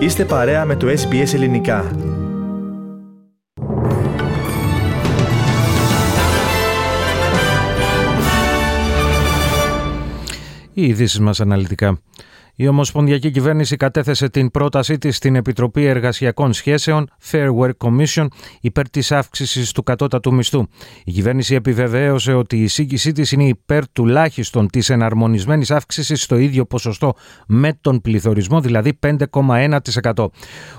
Είστε παρέα με το SBS Ελληνικά. Οι ειδήσεις μας αναλυτικά. Η Ομοσπονδιακή Κυβέρνηση κατέθεσε την πρότασή της στην Επιτροπή Εργασιακών Σχέσεων Fair Work Commission υπέρ της αύξησης του κατώτατου μισθού. Η κυβέρνηση επιβεβαίωσε ότι η εισήγησή της είναι υπέρ τουλάχιστον της εναρμονισμένης αύξησης στο ίδιο ποσοστό με τον πληθωρισμό, δηλαδή 5,1%.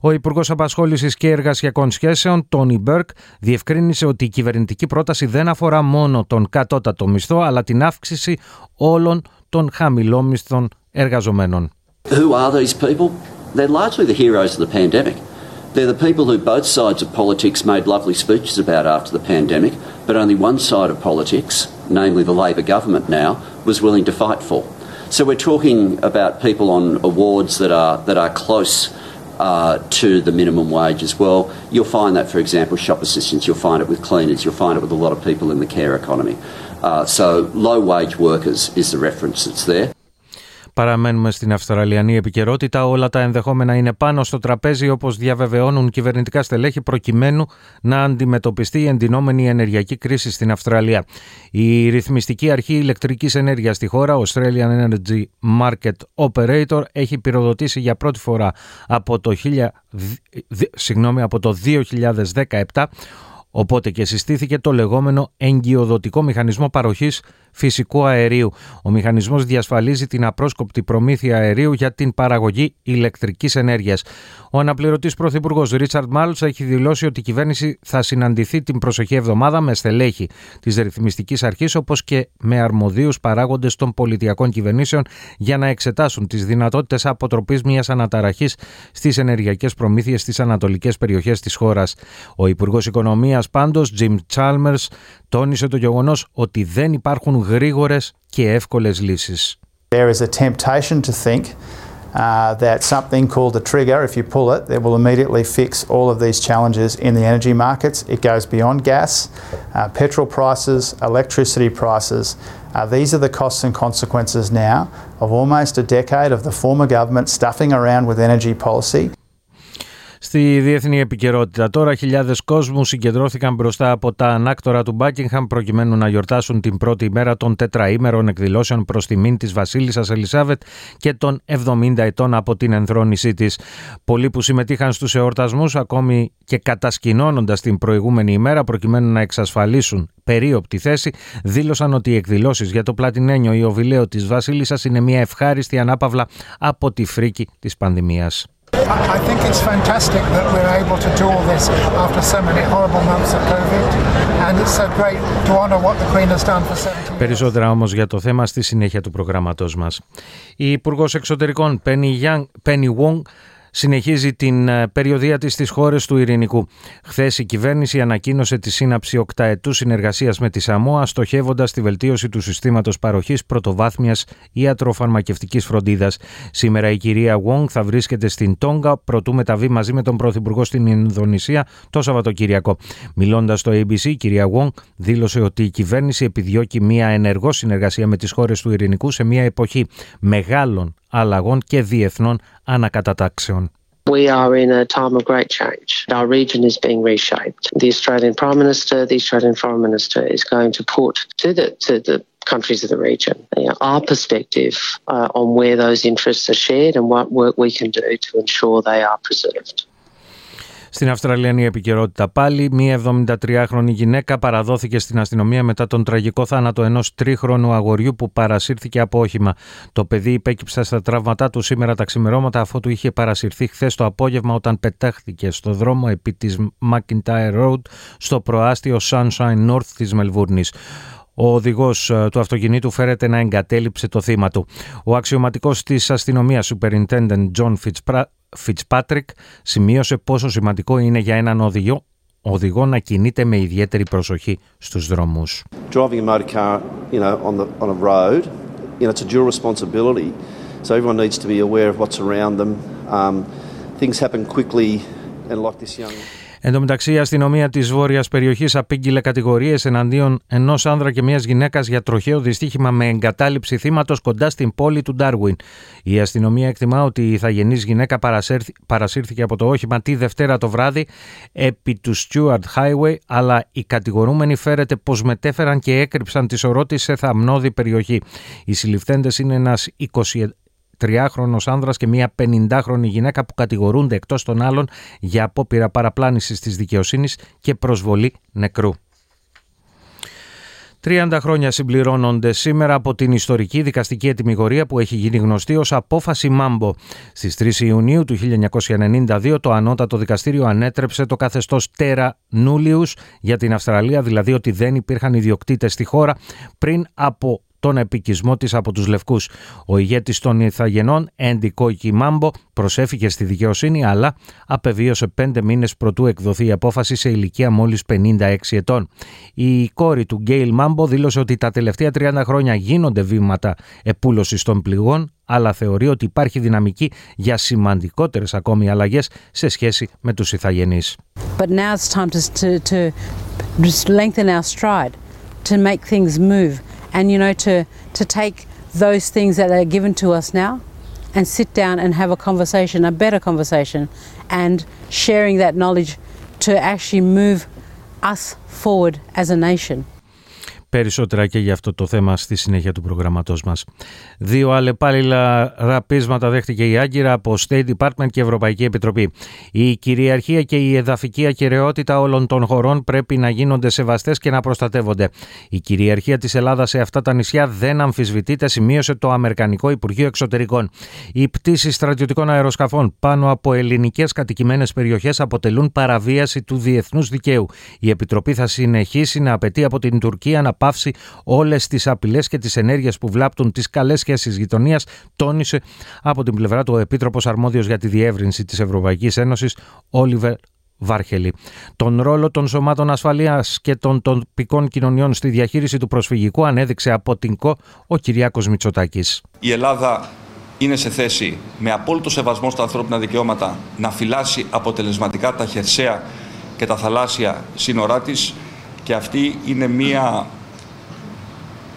Ο Υπουργός Απασχόλησης και Εργασιακών Σχέσεων, Τόνι Μπέρκ, διευκρίνησε ότι η κυβερνητική πρόταση δεν αφορά μόνο τον κατώτατο μισθό, αλλά την αύξηση όλων των χαμηλόμισθων εργαζομένων. Who are these people? They're largely the heroes of the pandemic. They're the people who both sides of politics made lovely speeches about after the pandemic, but only one side of politics, namely the Labor government now, was willing to fight for. So we're talking about people on awards that are that are close uh, to the minimum wage as well. You'll find that, for example, shop assistants. You'll find it with cleaners. You'll find it with a lot of people in the care economy. Uh, so low wage workers is the reference that's there. Παραμένουμε στην Αυστραλιανή επικαιρότητα. Όλα τα ενδεχόμενα είναι πάνω στο τραπέζι, όπως διαβεβαιώνουν κυβερνητικά στελέχη, προκειμένου να αντιμετωπιστεί η εντυνόμενη ενεργειακή κρίση στην Αυστραλία. Η ρυθμιστική αρχή ηλεκτρικής ενέργειας στη χώρα, Australian Energy Market Operator, έχει πυροδοτήσει για πρώτη φορά από το, 1000, συγγνώμη, από το 2017 Οπότε και συστήθηκε το λεγόμενο εγκυοδοτικό μηχανισμό παροχής φυσικού αερίου. Ο μηχανισμός διασφαλίζει την απρόσκοπτη προμήθεια αερίου για την παραγωγή ηλεκτρικής ενέργειας. Ο αναπληρωτής πρωθυπουργός Ρίτσαρντ Μάλτς έχει δηλώσει ότι η κυβέρνηση θα συναντηθεί την προσεχή εβδομάδα με στελέχη της ρυθμιστικής αρχής όπως και με αρμοδίους παράγοντες των πολιτιακών κυβερνήσεων για να εξετάσουν τις δυνατότητες αποτροπής μιας αναταραχής στις ενεργειακές προμήθειες στις ανατολικές περιοχές της χώρας. Ο Υπουργός Οικονομίας πάντως, Jim Chalmers, τόνισε το γεγονός ότι δεν υπάρχουν γρήγορες και εύκολες λύσεις. There is a temptation to think uh, that something called a trigger, if you pull it, that will immediately fix all of these challenges in the energy markets. It goes beyond gas, uh, petrol prices, electricity prices. Uh, these are the costs and consequences now of almost a decade of the former government stuffing around with energy policy. Στη διεθνή επικαιρότητα τώρα, χιλιάδες κόσμου συγκεντρώθηκαν μπροστά από τα ανάκτορα του Μπάκιγχαμ προκειμένου να γιορτάσουν την πρώτη ημέρα των τετραήμερων εκδηλώσεων προς τιμήν της Βασίλισσας Ελισάβετ και των 70 ετών από την ενθρόνησή της. Πολλοί που συμμετείχαν στους εορτασμούς, ακόμη και κατασκηνώνοντας την προηγούμενη ημέρα προκειμένου να εξασφαλίσουν περίοπτη θέση, δήλωσαν ότι οι εκδηλώσεις για το πλατινένιο Ιωβιλέο της Βασίλισσας είναι μια ευχάριστη ανάπαυλα από τη φρίκη της πανδημίας. I think it's fantastic that we're able to do all this after so many horrible months of COVID and it's so great to honor what the Queen has done for 70 years. Περισσότερα όμως για το θέμα στη συνέχεια του προγράμματος μας. Η Υπουργός Εξωτερικών Penny, Young, Penny Wong συνεχίζει την περιοδία της στις χώρες του Ειρηνικού. Χθες η κυβέρνηση ανακοίνωσε τη σύναψη οκταετούς συνεργασίας με τη ΣΑΜΟΑ στοχεύοντας τη βελτίωση του συστήματος παροχής πρωτοβάθμιας ιατροφαρμακευτικής φροντίδας. Σήμερα η κυρία Wong θα βρίσκεται στην Τόγκα προτού μεταβεί μαζί με τον Πρωθυπουργό στην Ινδονησία το Σαββατοκυριακό. Μιλώντας στο ABC, η κυρία Wong δήλωσε ότι η κυβέρνηση επιδιώκει μια ενεργό συνεργασία με τις χώρες του Ειρηνικού σε μια εποχή μεγάλων αλλαγών και διεθνών ανακατατάξεων. We are in a time of great change. Our region is being reshaped. The Australian Prime Minister, the Australian Foreign Minister is going to put to the to the countries of the region you know, our perspective uh, on where those interests are shared and what work we can do to ensure they are preserved. Στην Αυστραλιανή επικαιρότητα πάλι, μία 73χρονη γυναίκα παραδόθηκε στην αστυνομία μετά τον τραγικό θάνατο ενός τρίχρονου αγοριού που παρασύρθηκε από όχημα. Το παιδί υπέκυψε στα τραύματά του σήμερα τα ξημερώματα αφού του είχε παρασυρθεί χθες το απόγευμα όταν πετάχθηκε στο δρόμο επί της McIntyre Road στο προάστιο Sunshine North της Μελβούρνης. Ο οδηγός του αυτοκινήτου φέρεται να εγκατέλειψε το θύμα του. Ο αξιωματικός της αστυνομίας, Superintendent John Fitzpatrick, σημείωσε πόσο σημαντικό είναι για έναν οδηγό, οδηγό να κινείται με ιδιαίτερη προσοχή στους δρόμους. Driving a motor car, you know, on the on a road, you know, it's a dual responsibility. So everyone needs to be aware of what's around them. Um, things happen quickly, and like this young. Εν τω μεταξύ, η αστυνομία της βόρειας περιοχής απήγγειλε κατηγορίες εναντίον ενός άνδρα και μιας γυναίκας για τροχαίο δυστύχημα με εγκατάλειψη θύματος κοντά στην πόλη του Ντάρουιν. Η αστυνομία εκτιμά ότι η ηθαγενή γυναίκα παρασύρθηκε από το όχημα τη Δευτέρα το βράδυ επί του Stuart Highway, αλλά οι κατηγορούμενοι φέρεται πως μετέφεραν και έκρυψαν τη σωρό σε θαμνώδη περιοχή. Οι συλληφθέντες είναι ένας 23χρονο άνδρας και μια 50χρονη γυναίκα που κατηγορούνται εκτός των άλλων για απόπειρα παραπλάνησης της δικαιοσύνης και προσβολή νεκρού. 30 χρόνια συμπληρώνονται σήμερα από την ιστορική δικαστική ετοιμιγορία που έχει γίνει γνωστή ως απόφαση Μάμπο. Στις 3 Ιουνίου του 1992 το ανώτατο δικαστήριο ανέτρεψε το καθεστώς Τέρα Νούλιους για την Αυστραλία, δηλαδή ότι δεν υπήρχαν ιδιοκτήτες στη χώρα πριν από τον επικισμό της από τους Λευκούς. Ο ηγέτης των Ιθαγενών, Έντι Κόικη Μάμπο, προσέφηκε στη δικαιοσύνη, αλλά απεβίωσε πέντε μήνες προτού εκδοθεί η απόφαση σε ηλικία μόλις 56 ετών. Η κόρη του Γκέιλ Μάμπο δήλωσε ότι τα τελευταία 30 χρόνια γίνονται βήματα επούλωσης των πληγών, αλλά θεωρεί ότι υπάρχει δυναμική για σημαντικότερες ακόμη αλλαγές σε σχέση με τους Ιθαγενείς. But now it's time to, to, to lengthen our stride, to make things move and you know to to take those things that are given to us now and sit down and have a conversation, a better conversation, and sharing that knowledge to actually move us forward as a nation. Περισσότερα και για αυτό το θέμα στη συνέχεια του προγραμματός μας. Δύο αλλεπάλληλα ραπίσματα δέχτηκε η Άγκυρα από State Department και Ευρωπαϊκή Επιτροπή. Η κυριαρχία και η εδαφική ακαιρεότητα όλων των χωρών πρέπει να γίνονται σεβαστές και να προστατεύονται. Η κυριαρχία της Ελλάδας σε αυτά τα νησιά δεν αμφισβητείται, σημείωσε το Αμερικανικό Υπουργείο Εξωτερικών. Οι πτήσεις στρατιωτικών αεροσκαφών πάνω από ελληνικές κατοικημένες περιοχές αποτελούν παραβίαση του διεθνούς δικαίου. Η Επιτροπή θα συνεχίσει να απαιτεί από την Τουρκία να πάυσει όλες τις απειλές και τις ενέργειες που βλάπτουν τις καλές σχέσεις γειτονίας, τόνισε από την πλευρά του ο Επίτροπος Αρμόδιος για τη Διεύρυνση της Ευρωπαϊκής Ένωσης, Όλιβερ Βάρχελη. Τον ρόλο των σωμάτων ασφαλείας και των τοπικών κοινωνιών στη διαχείριση του προσφυγικού ανέδειξε από την ΚΟ ο Κυριάκος Μητσοτάκης. Η Ελλάδα είναι σε θέση με απόλυτο σεβασμό στα ανθρώπινα δικαιώματα να φυλάσει αποτελεσματικά τα χερσαία και τα θαλάσσια σύνορά της και αυτή είναι μία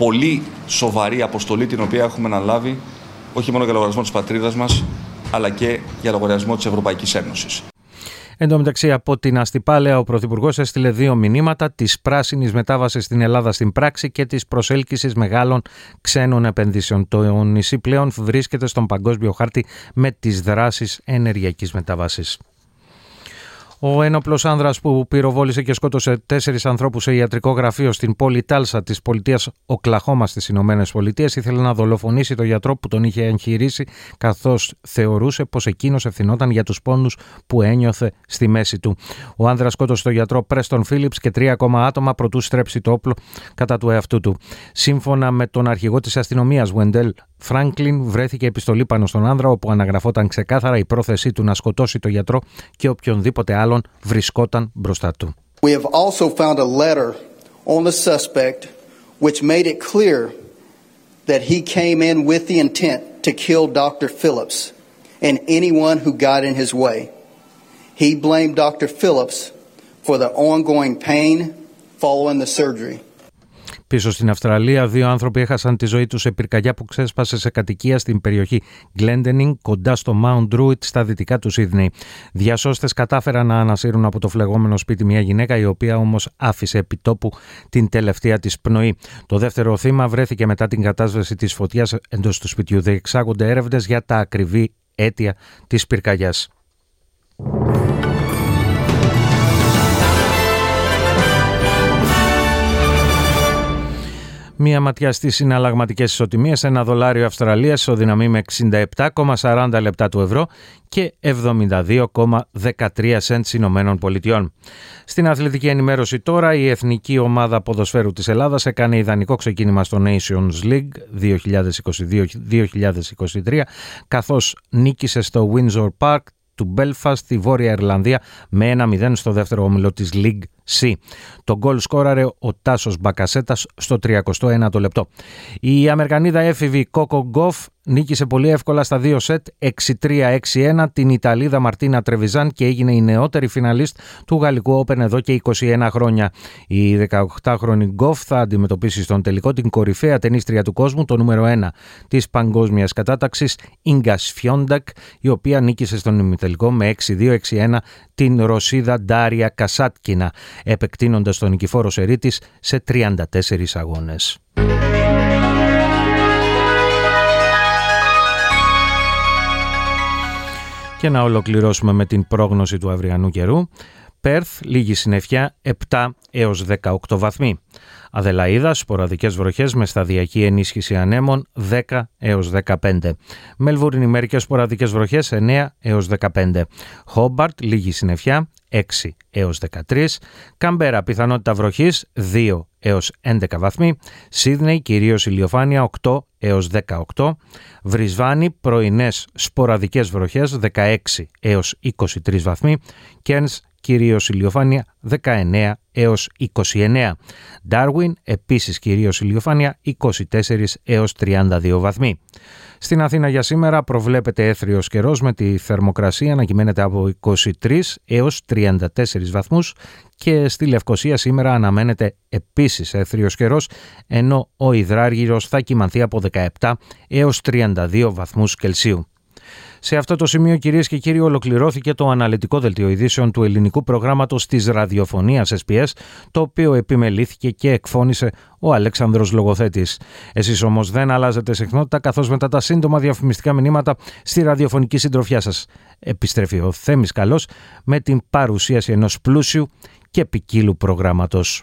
πολύ σοβαρή αποστολή την οποία έχουμε αναλάβει όχι μόνο για λογαριασμό της πατρίδας μας αλλά και για λογαριασμό της Ευρωπαϊκής Ένωσης. Εν τω μεταξύ, από την Αστυπάλαια, ο Πρωθυπουργός έστειλε δύο μηνύματα: της πράσινης μετάβασης στην Ελλάδα στην πράξη και της προσέλκυσης μεγάλων ξένων επενδύσεων. Το νησί πλέον βρίσκεται στον παγκόσμιο χάρτη με τις δράσεις ενεργειακής μετάβασης. Ο ένοπλος άνδρας που πυροβόλησε και σκότωσε τέσσερις ανθρώπους σε ιατρικό γραφείο στην πόλη Τάλσα της πολιτείας Οκλαχώμα στις Ηνωμένες Πολιτείες ήθελε να δολοφονήσει τον γιατρό που τον είχε εγχειρήσει, καθώς θεωρούσε πως εκείνος ευθυνόταν για τους πόνους που ένιωθε στη μέση του. Ο άνδρας σκότωσε τον γιατρό Πρέστον Φίλιπς και τρία ακόμα άτομα προτού στρέψει το όπλο κατά του εαυτού του. Σύμφωνα με τον αρχηγό της αστυνομίας, Βεντέλ Φράγκλιν, βρέθηκε επιστολή πάνω στον άνδρα όπου αναγραφόταν ξεκάθαρα η πρόθεσή του να σκοτώσει τον γιατρό και οποιονδήποτε άλλο άλλων βρισκόταν μπροστά του. We have also found a letter on the suspect which made it clear that he came in with the intent to kill Dr. Phillips and anyone who got in his way. He blamed Dr. Phillips for the ongoing pain following the surgery. Πίσω στην Αυστραλία, δύο άνθρωποι έχασαν τη ζωή τους σε πυρκαγιά που ξέσπασε σε κατοικία στην περιοχή Glendening, κοντά στο Mount Druitt, στα δυτικά του Σίδνεϊ. Διασώστες κατάφεραν να ανασύρουν από το φλεγόμενο σπίτι μια γυναίκα, η οποία όμως άφησε επιτόπου την τελευταία της πνοή. Το δεύτερο θύμα βρέθηκε μετά την κατάσβεση της φωτιάς εντός του σπιτιού. Διεξάγονται έρευνες για τα ακριβή αίτια της πυρκαγιάς. Μία ματιά στις συναλλαγματικές ισοτιμίες. Ένα δολάριο Αυστραλίας ισοδυναμεί με 67,40 λεπτά του ευρώ και 72,13 σέντ Ηνωμένων Πολιτειών. Στην αθλητική ενημέρωση τώρα, η Εθνική Ομάδα Ποδοσφαίρου της Ελλάδας έκανε ιδανικό ξεκίνημα στο Nations League 2022-2023, καθώς νίκησε στο Windsor Park του Belfast στη Βόρεια Ιρλανδία με 1-0 στο δεύτερο όμιλο της League C. Το γκολ σκόραρε ο Τάσος Μπακασέτας στο 31ο λεπτό. Η Αμερικανίδα έφηβη Κόκο Γκοφ νίκησε πολύ εύκολα στα δύο σετ 6-3-6-1 την Ιταλίδα Μαρτίνα Τρεβιζάν και έγινε η νεότερη φιναλίστ του Γαλλικού Open εδώ και 21 χρόνια. Η 18χρονη Γκοφ θα αντιμετωπίσει στον τελικό την κορυφαία ταινίστρια του κόσμου, το νούμερο 1 της παγκόσμιας κατάταξης, Ίγκα Φιόντακ, η οποία νίκησε στον ημιτελικό με 6-2-6-1 την Ρωσίδα Ντάρια Κασάτκινα, επεκτείνοντας τον νικηφόρο σερί σε 34 αγώνες. Και να ολοκληρώσουμε με την πρόγνωση του αυριανού καιρού. Πέρθ, λίγη συννεφιά, 7 έως 18 βαθμοί. Αδελαίδα, σποραδικές βροχές με σταδιακή ενίσχυση ανέμων 10 έως 15. Μελβούρνη μερικές σποραδικές βροχές 9 έως 15. Χόμπαρτ, λίγη συννεφιά 6 έως 13. Καμπέρα, πιθανότητα βροχής 2 έως 11 βαθμοί. Σίδνεϊ, κυρίως ηλιοφάνεια 8 έως 18. Βρισβάνη, πρωινές σποραδικές βροχές 16 έως 23 βαθμοί. Κέρνς, κυρίως ηλιοφάνεια 19 έως 29. Darwin, επίσης κυρίως ηλιοφάνεια 24 έως 32 βαθμοί. Στην Αθήνα για σήμερα προβλέπεται έθριος καιρός με τη θερμοκρασία να κυμαίνεται από 23 έως 34 βαθμούς και στη Λευκοσία σήμερα αναμένεται επίσης έθριος καιρός ενώ ο υδράργυρος θα κυμανθεί από 17 έως 32 βαθμούς Κελσίου. Σε αυτό το σημείο, κυρίες και κύριοι, ολοκληρώθηκε το αναλυτικό δελτίο ειδήσεων του ελληνικού προγράμματος της ραδιοφωνίας SPS, το οποίο επιμελήθηκε και εκφώνησε ο Αλέξανδρος Λογοθέτης. Εσείς όμως δεν αλλάζετε συχνότητα, καθώς μετά τα σύντομα διαφημιστικά μηνύματα στη ραδιοφωνική συντροφιά σας επιστρέφει ο Θέμης Καλός με την παρουσίαση ενός πλούσιου και ποικίλου προγράμματος.